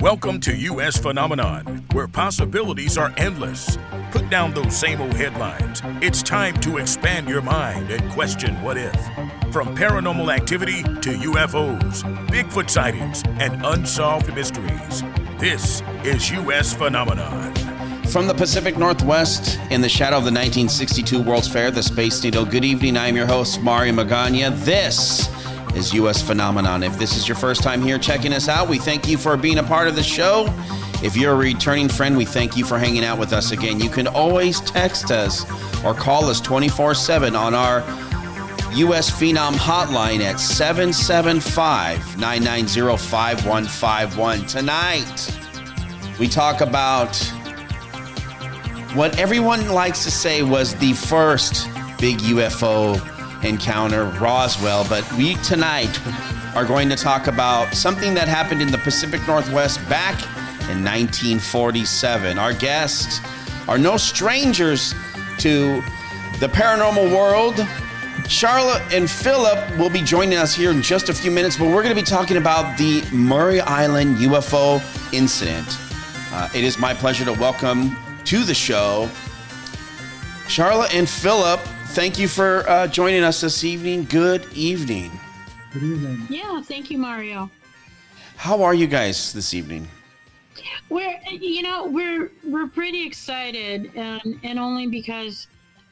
Welcome to U.S. Phenomenon, where possibilities are endless. Put down those same old headlines. It's time to expand your mind and question what if. From paranormal activity to UFOs, Bigfoot sightings, and unsolved mysteries, this is U.S. Phenomenon. From the Pacific Northwest, in the shadow of the 1962 World's Fair, the Space Needle. Good evening. I'm your host, Mario Magana. This is U.S. Phenomenon. If this is your first time here checking us out, we thank you for being a part of the show. If you're a returning friend, we thank you for hanging out with us again. You can always text us or call us 24 7 on our U.S. Phenom hotline at 775 990 5151. Tonight, we talk about what everyone likes to say was the first big UFO encounter, Roswell. But we tonight are going to talk about something that happened in the Pacific Northwest back in 1947. Our guests are no strangers to the paranormal world. Charlotte and Philip will be joining us here in just a few minutes, but we're going to be talking about the Maury Island UFO incident. Uh, it is my pleasure to welcome to the show Charlotte and Philip thank you for uh, joining us this evening. Good evening. Good evening. Yeah, thank you, Mario. How are you guys this evening? We're, you know, we're we're pretty excited, and and only because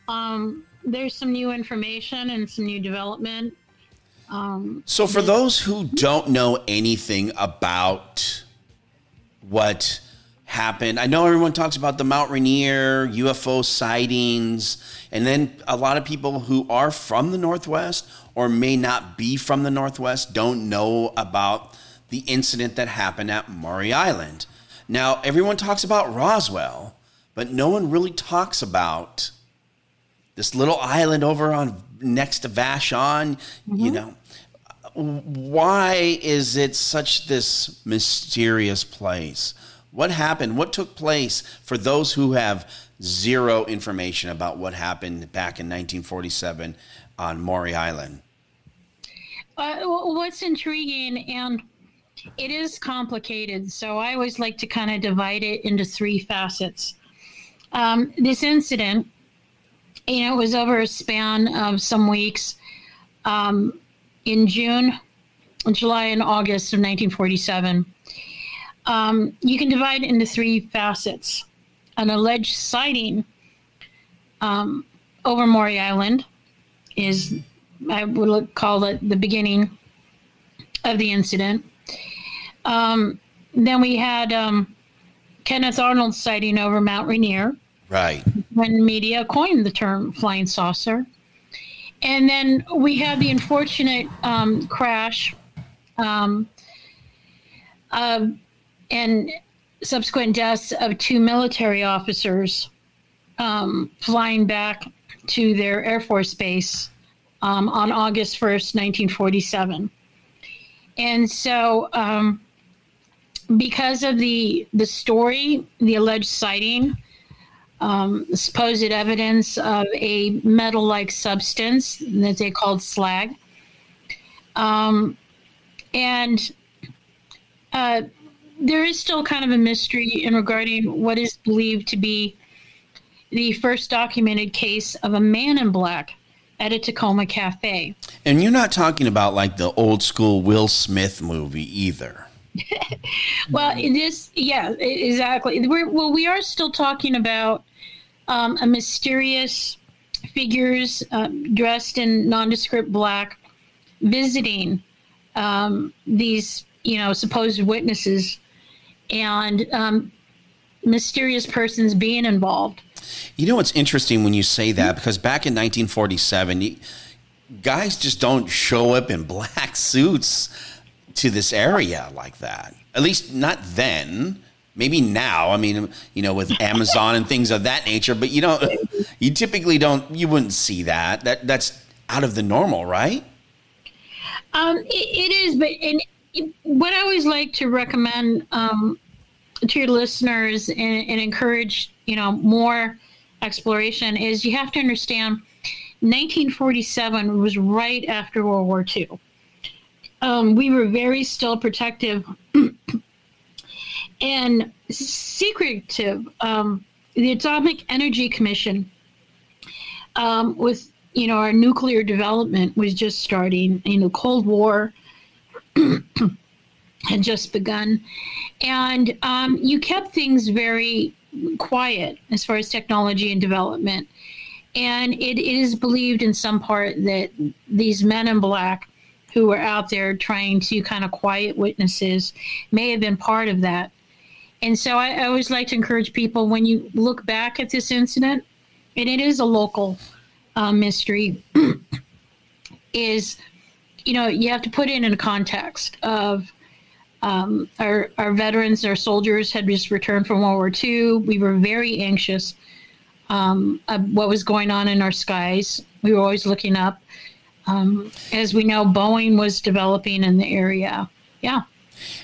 um, there's some new information and some new development. Um, so, for those who don't know anything about what happened, I know everyone talks about the Mount Rainier UFO sightings and then a lot of people who are from the Northwest or may not be from the Northwest don't know about the incident that happened at Maury Island. Now, everyone talks about Roswell, but no one really talks about this little island over on next to Vashon. Mm-hmm. You know, why is it such this mysterious place? What happened? What took place for those who have zero information about what happened back in 1947 on Maury Island. Uh, what's intriguing and it is complicated, so I always like to kind of divide it into three facets. Um, this incident, you know, it was over a span of some weeks um, in June, July, and August of 1947. Um, you can divide it into three facets an alleged sighting um, over Maury Island is, I would call it the beginning of the incident. Um, then we had um, Kenneth Arnold's sighting over Mount Rainier. Right. When media coined the term flying saucer. And then we had the unfortunate um, crash um, and subsequent deaths of two military officers um, flying back to their Air Force base um, on August 1st, 1947. And so, um, because of the the story, the alleged sighting, um, supposed evidence of a metal-like substance that they called slag, um, and uh, there is still kind of a mystery in regarding what is believed to be the first documented case of a man in black at a Tacoma cafe. And you're not talking about like the old school Will Smith movie either. well, it is, yeah, exactly. We're, well, we are still talking about um, a mysterious figures um, dressed in nondescript black visiting um, these, you know, supposed witnesses and um, mysterious persons being involved. You know what's interesting when you say that because back in 1947, guys just don't show up in black suits to this area like that. At least not then. Maybe now. I mean, you know, with Amazon and things of that nature. But you don't. You typically don't. You wouldn't see that. That that's out of the normal, right? Um, it, it is, but and what I always like to recommend um, to your listeners and, and, encourage, you know, more exploration is you have to understand 1947 was right after World War II. Um, we were very still protective and secretive. Um, the Atomic Energy Commission, um, with you know our nuclear development was just starting. You know, Cold War had just begun, and um, you kept things very quiet as far as technology and development. And it is believed in some part that these men in black who were out there trying to kind of quiet witnesses may have been part of that. And so I, I always like to encourage people when you look back at this incident, and it is a local uh, mystery, is you know you have to put it in a context of um, our our veterans, our soldiers had just returned from World War II. We were very anxious um, what was going on in our skies. We were always looking up. Um, as we know, Boeing was developing in the area. Yeah.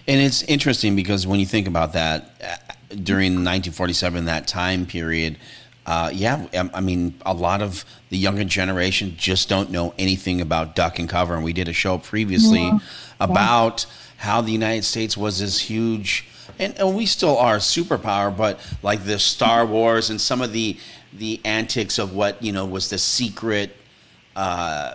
And it's interesting because when you think about that, uh, during 1947, that time period, uh, yeah, um, I mean, a lot of the younger generation just don't know anything about duck and cover. And we did a show previously yeah. about how the United States was this huge and, and we still are a superpower, but like the Star Wars and some of the the antics of what you know was the secret, uh,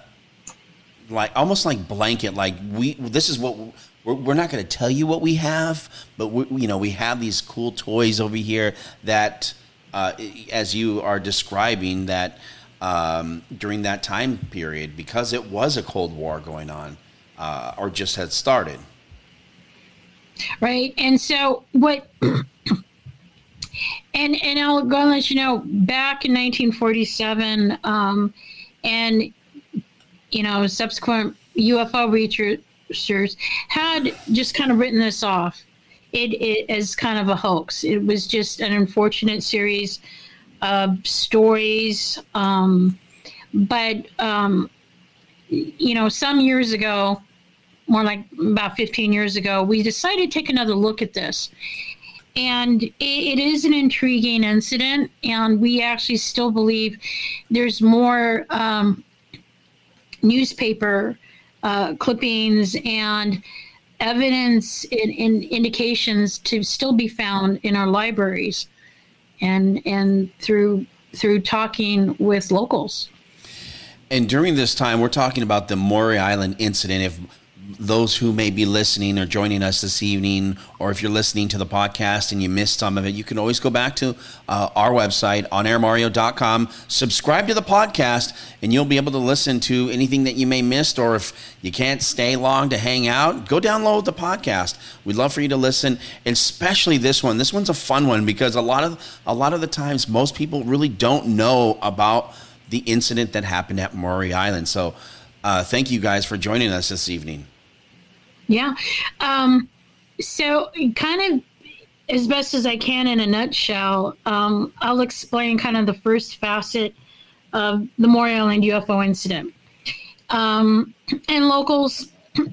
like almost like blanket. Like we, this is what we're, we're not going to tell you what we have, but we, you know we have these cool toys over here that, uh, as you are describing, that um, during that time period because it was a Cold War going on, uh, or just had started right? And so what? and and I'll go and let you know. Back in 1947, um, and you know, subsequent UFO researchers had just kind of written this off. It, it as kind of a hoax. It was just an unfortunate series of stories. Um, but um, you know, some years ago, more like about 15 years ago, we decided to take another look at this. And it, it is an intriguing incident, and we actually still believe there's more um, newspaper uh, clippings and evidence and, indications to still be found in our libraries and and through through talking with locals. And during this time, we're talking about the Maury Island incident. If those who may be listening or joining us this evening, or if you're listening to the podcast and you missed some of it, you can always go back to uh, our website, onairmario.com, subscribe to the podcast, and you'll be able to listen to anything that you may missed, or if you can't stay long to hang out, go download the podcast. We'd love for you to listen, especially this one. This one's a fun one because a lot of a lot of the times most people really don't know about the incident that happened at Maury Island. So, uh, thank you guys for joining us this evening. Yeah. Um, so, kind of as best as I can in a nutshell, um, I'll explain kind of the first facet of the Maury Island UFO incident. Um, and locals,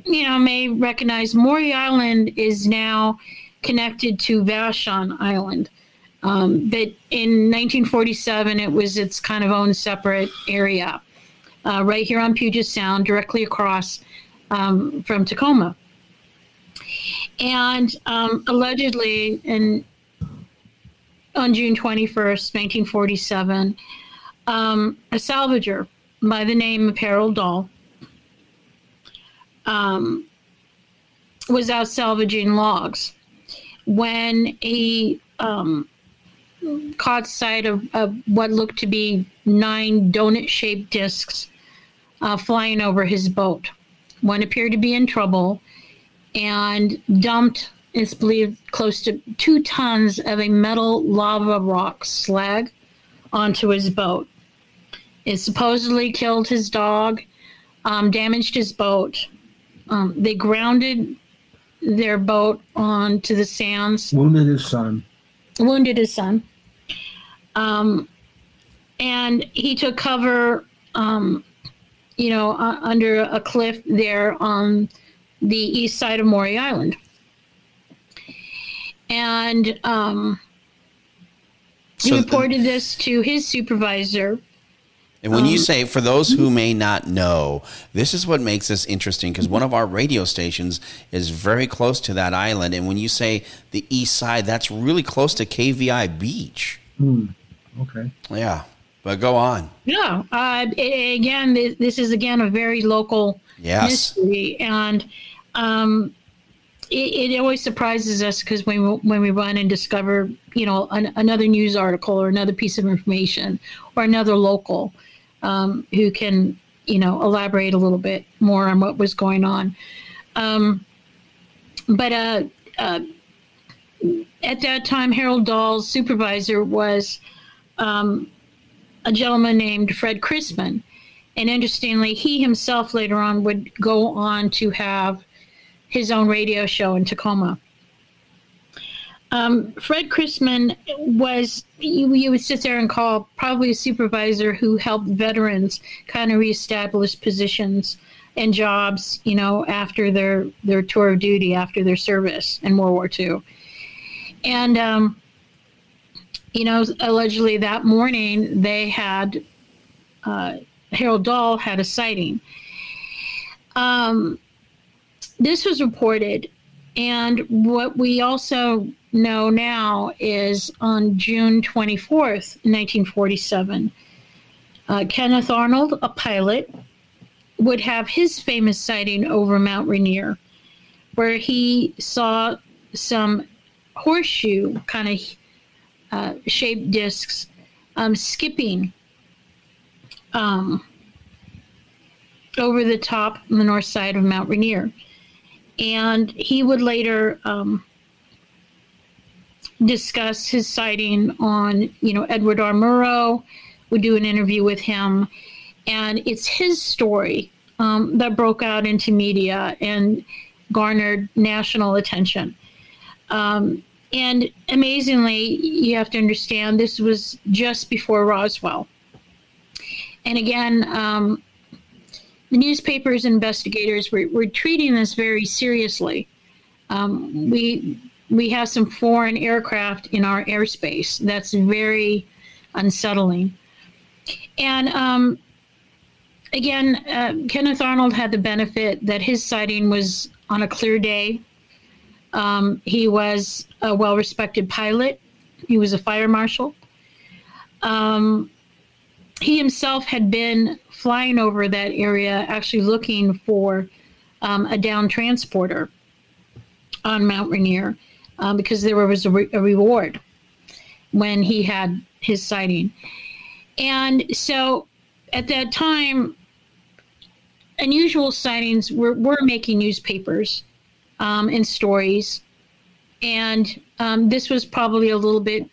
you know, may recognize Maury Island is now connected to Vashon Island. Um, but in 1947, it was its kind of own separate area, uh, right here on Puget Sound, directly across um, from Tacoma. And um, allegedly, in on June 21st, 1947, um, a salvager by the name of Harold Dahl um, was out salvaging logs when he um, caught sight of, of, what looked to be nine donut shaped discs uh, flying over his boat. One appeared to be in trouble and dumped, it's believed, close to two tons of a metal lava rock slag onto his boat. It supposedly killed his dog, um, damaged his boat. Um, they grounded their boat onto the sands. Wounded his son. Wounded his son. Um, and he took cover, um, you know, uh, under a cliff there on the east side of Maury Island. And um, he so reported this to his supervisor, And when um, you say, for those who may not know, this is what makes this interesting because one of our radio stations is very close to that island. And when you say the east side, that's really close to KVI Beach. Hmm. Okay. Yeah. But go on. Yeah. Uh, again, this is again a very local yes. mystery, and um, it, it, always surprises us because when we, when we run and discover, you know, an, another news article or another piece of information or another local um, who can, you know, elaborate a little bit more on what was going on. Um, but uh, uh, at that time, Harold Dahl's supervisor was um, a gentleman named Fred Chrisman. And interestingly, he himself later on would go on to have his own radio show in Tacoma. Um, Fred Chrisman was, you, you, would sit there and call probably a supervisor who helped veterans kind of reestablish positions and jobs, you know, after their, their tour of duty, after their service in World War II. And um, you know, allegedly that morning they had uh, Harold Dahl had a sighting. Um, this was reported, and what we also know now is on June 24th, 1947, uh, Kenneth Arnold, a pilot, would have his famous sighting over Mount Rainier, where he saw some horseshoe kind of uh, shaped discs um, skipping um, over the top on the north side of Mount Rainier. And he would later um, discuss his sighting on, you know, Edward R. Murrow, would do an interview with him. And it's his story um, that broke out into media and garnered national attention. Um, and amazingly, you have to understand this was just before Roswell. And again, um, the newspapers investigators were, were treating this very seriously. Um, we we have some foreign aircraft in our airspace. That's very unsettling. And um, again, uh, Kenneth Arnold had the benefit that his sighting was on a clear day. Um, he was a well respected pilot, he was a fire marshal. Um, he himself had been flying over that area, actually looking for um, a down transporter on Mount Rainier um, because there was a, re- a reward when he had his sighting. And so at that time, unusual sightings were, were making newspapers um, and stories. And um, this was probably a little bit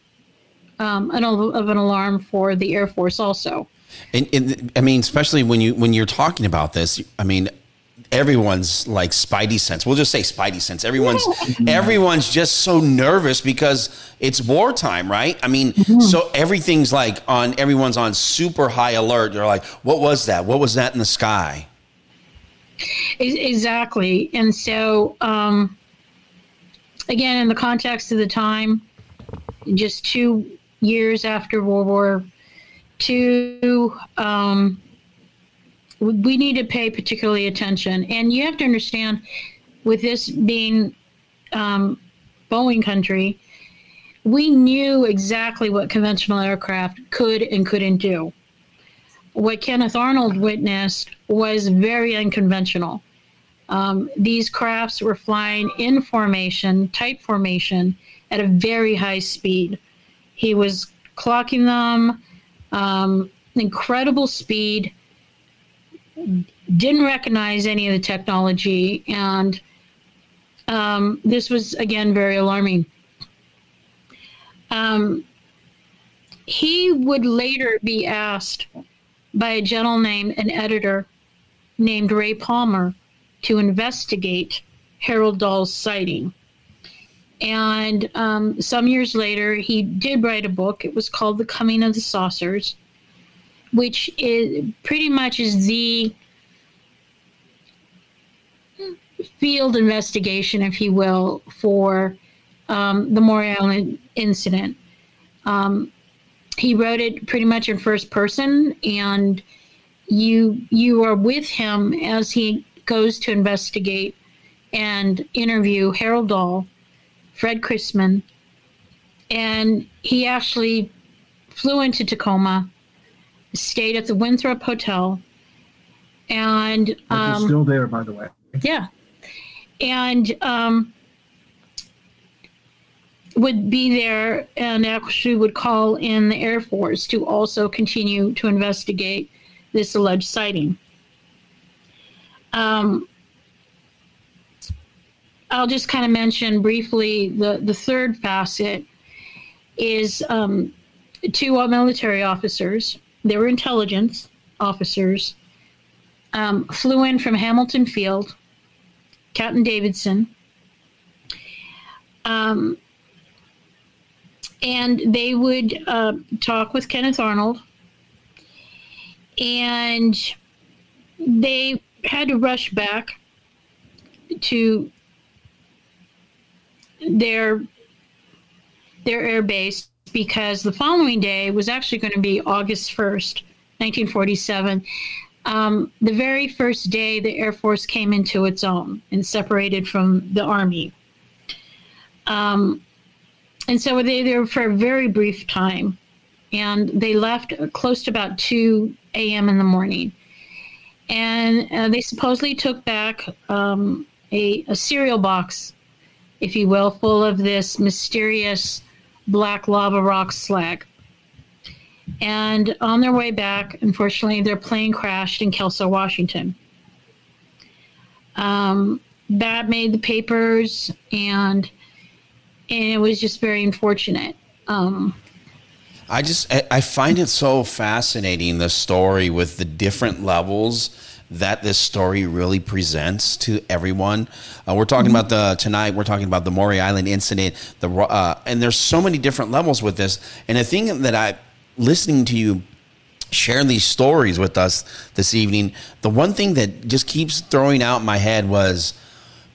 um, an, of an alarm for the Air Force also. And, and, I mean, especially when you when you're talking about this, I mean, everyone's like spidey sense. We'll just say spidey sense. Everyone's yeah. everyone's just so nervous because it's wartime, right? I mean, mm-hmm. so everything's like on everyone's on super high alert. They're like, "What was that? What was that in the sky?" Exactly. And so, um, again, in the context of the time, just two years after World War II, um, we need to pay particularly attention. And you have to understand, with this being um, Boeing country, we knew exactly what conventional aircraft could and couldn't do what Kenneth Arnold witnessed was very unconventional. Um, these crafts were flying in formation, type formation, at a very high speed. He was clocking them, um, incredible speed, didn't recognize any of the technology, and um, this was, again, very alarming. Um, he would later be asked by a gentleman named an editor named Ray Palmer to investigate Harold Dahl's sighting. And um, some years later, he did write a book. It was called The Coming of the Saucers, which is pretty much is the field investigation, if you will, for um, the Island incident. Um, he wrote it pretty much in first person, and you you are with him as he goes to investigate and interview Harold Dahl, Fred Chrisman, and he actually flew into Tacoma, stayed at the Winthrop Hotel, and um, still there, by the way. Yeah, and um, would be there and actually would call in the Air Force to also continue to investigate this alleged sighting. Um, I'll just kind of mention briefly the, the third facet is um, two military officers, they were intelligence officers, um, flew in from Hamilton Field, Captain Davidson. Um, and they would uh, talk with Kenneth Arnold, and they had to rush back to their their air base because the following day was actually going to be August 1st, 1947. Um, the very first day the Air Force came into its own and separated from the Army. Um, and so they were there for a very brief time, and they left close to about 2 a.m. in the morning. And uh, they supposedly took back um, a, a cereal box, if you will, full of this mysterious black lava rock slag. And on their way back, unfortunately, their plane crashed in Kelso, Washington. Um, that made the papers, and and it was just very unfortunate. Um, I just I find it so fascinating the story with the different levels that this story really presents to everyone. Uh, we're talking about the tonight. We're talking about the Maury Island incident. The uh, and there's so many different levels with this. And the thing that I listening to you share these stories with us this evening, the one thing that just keeps throwing out my head was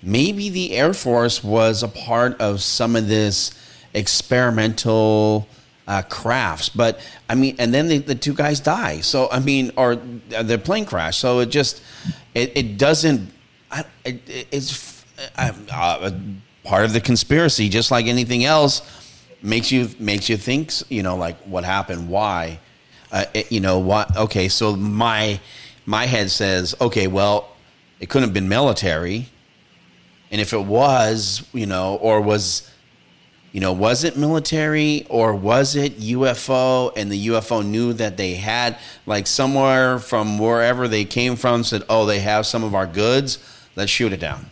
maybe the Air Force was a part of some of this experimental uh, crafts. But I mean, and then the, the two guys die. So I mean, or the plane crash. So it just it, it doesn't. It, it's uh, part of the conspiracy, just like anything else. Makes you makes you think. You know, like what happened, why. Uh, it, you know what? Okay, so my my head says, okay, well, it couldn't have been military and if it was, you know, or was, you know, was it military or was it UFO? And the UFO knew that they had, like, somewhere from wherever they came from said, oh, they have some of our goods. Let's shoot it down.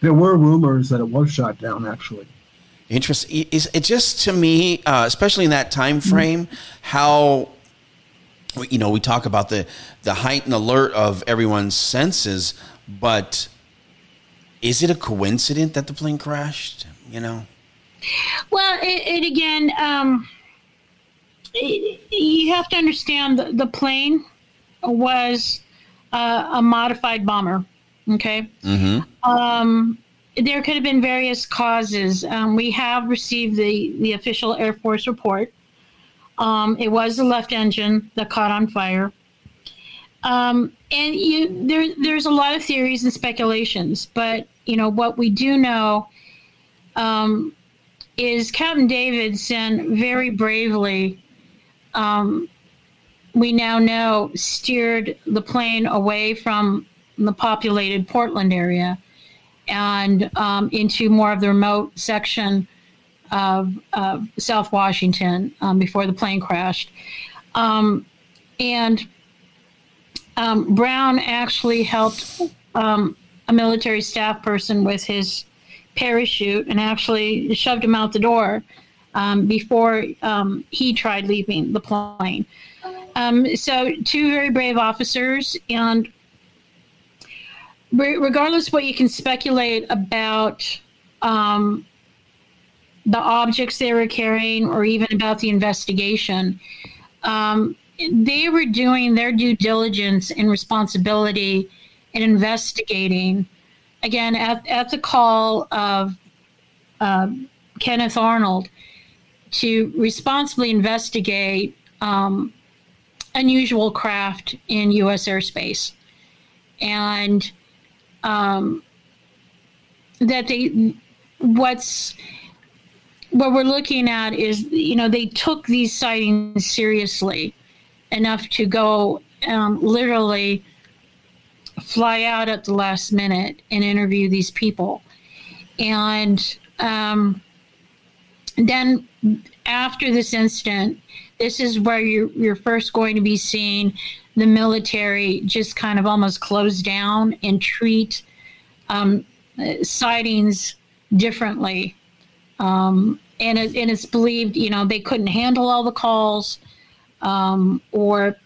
There were rumors that it was shot down, actually. Interesting. Is it just to me, uh, especially in that time frame, mm-hmm. how you know we talk about the the heightened alert of everyone's senses, but is it a coincidence that the plane crashed? You know. Well, it, it again, um, it, you have to understand the, the plane was uh, a modified bomber. Okay. Mm-hmm. Um, there could have been various causes. Um, we have received the, the official Air Force report. Um, it was the left engine that caught on fire. Um, and you, there, there's a lot of theories and speculations, but you know what we do know um, is Captain Davidson very bravely. Um, we now know steered the plane away from the populated Portland area and um, into more of the remote section of South Washington um, before the plane crashed. Um, and um, Brown actually helped um, a military staff person with his parachute and actually shoved him out the door um, before um, he tried leaving the plane. Um, so, two very brave officers, and re- regardless what you can speculate about um, the objects they were carrying or even about the investigation, um, they were doing their due diligence and responsibility in investigating, again, at, at the call of uh, Kenneth Arnold, to responsibly investigate um, unusual craft in U.S. airspace, and um, that they what's what we're looking at is you know they took these sightings seriously enough to go um, literally fly out at the last minute and interview these people and um, then after this incident this is where you're, you're first going to be seeing the military just kind of almost close down and treat um, sightings differently. Um, and, it, and it's believed, you know, they couldn't handle all the calls. Um, or,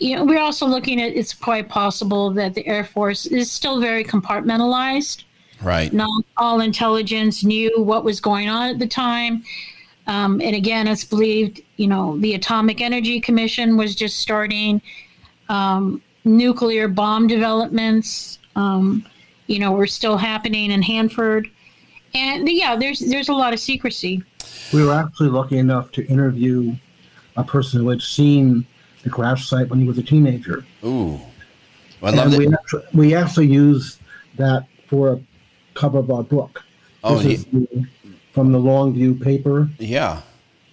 you know, we're also looking at it's quite possible that the Air Force is still very compartmentalized. Right. Not all intelligence knew what was going on at the time. Um, and again, it's believed, you know, the Atomic Energy Commission was just starting um, nuclear bomb developments. Um, you know, were still happening in Hanford, and yeah, there's there's a lot of secrecy. We were actually lucky enough to interview a person who had seen the crash site when he was a teenager. Ooh, I love and it. we actually, we actually used that for a cover of our book. Oh, he- the, from the Longview paper, Yeah.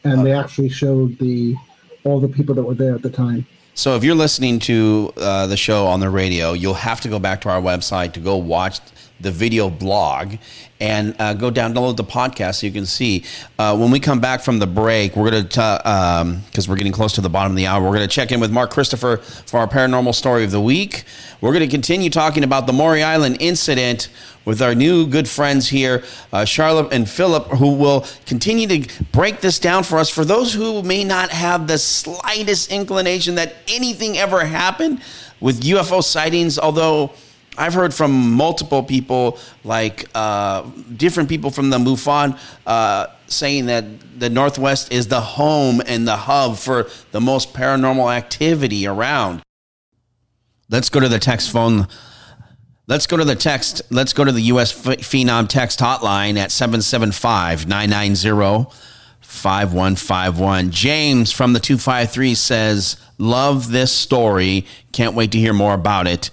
and they actually showed the all the people that were there at the time. So if you're listening to uh, the show on the radio, you'll have to go back to our website to go watch the video blog and uh, go download the podcast so you can see. Uh, when we come back from the break, we're going to, because we're getting close to the bottom of the hour, we're going to check in with Mark Christopher for our paranormal story of the week. We're going to continue talking about the Maury Island incident with our new good friends here, uh, Charlotte and Philip, who will continue to break this down for us. For those who may not have the slightest inclination that anything ever happened with UFO sightings, although I've heard from multiple people, like uh, different people from the MUFON, uh, saying that the Northwest is the home and the hub for the most paranormal activity around. Let's go to the text phone. Let's go to the text. Let's go to the U.S. Ph- Phenom text hotline at 775 990 5151. James from the 253 says, Love this story. Can't wait to hear more about it.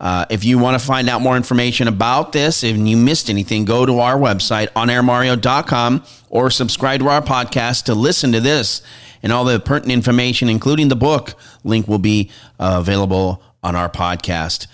Uh, if you want to find out more information about this, if you missed anything, go to our website, onairmario.com, or subscribe to our podcast to listen to this and all the pertinent information, including the book. Link will be uh, available on our podcast.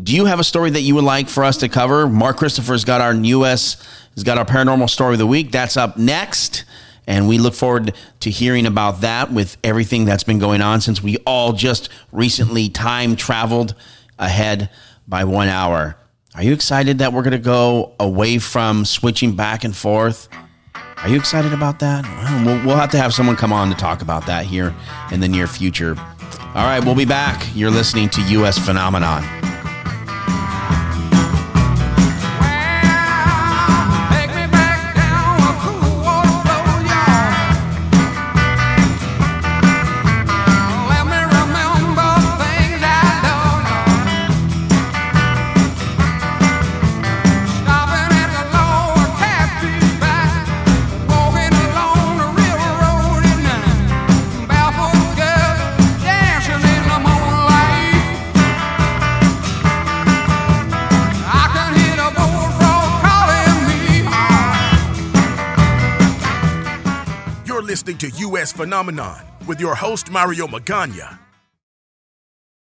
Do you have a story that you would like for us to cover? Mark Christopher's got our U.S. has got our paranormal story of the week. That's up next. And we look forward to hearing about that with everything that's been going on since we all just recently time traveled ahead by one hour. Are you excited that we're going to go away from switching back and forth? Are you excited about that? Well, we'll, have to have someone come on to talk about that here in the near future. All right, we'll be back. You're listening to U.S. Phenomenon. Phenomenon with your host, Mario Magana.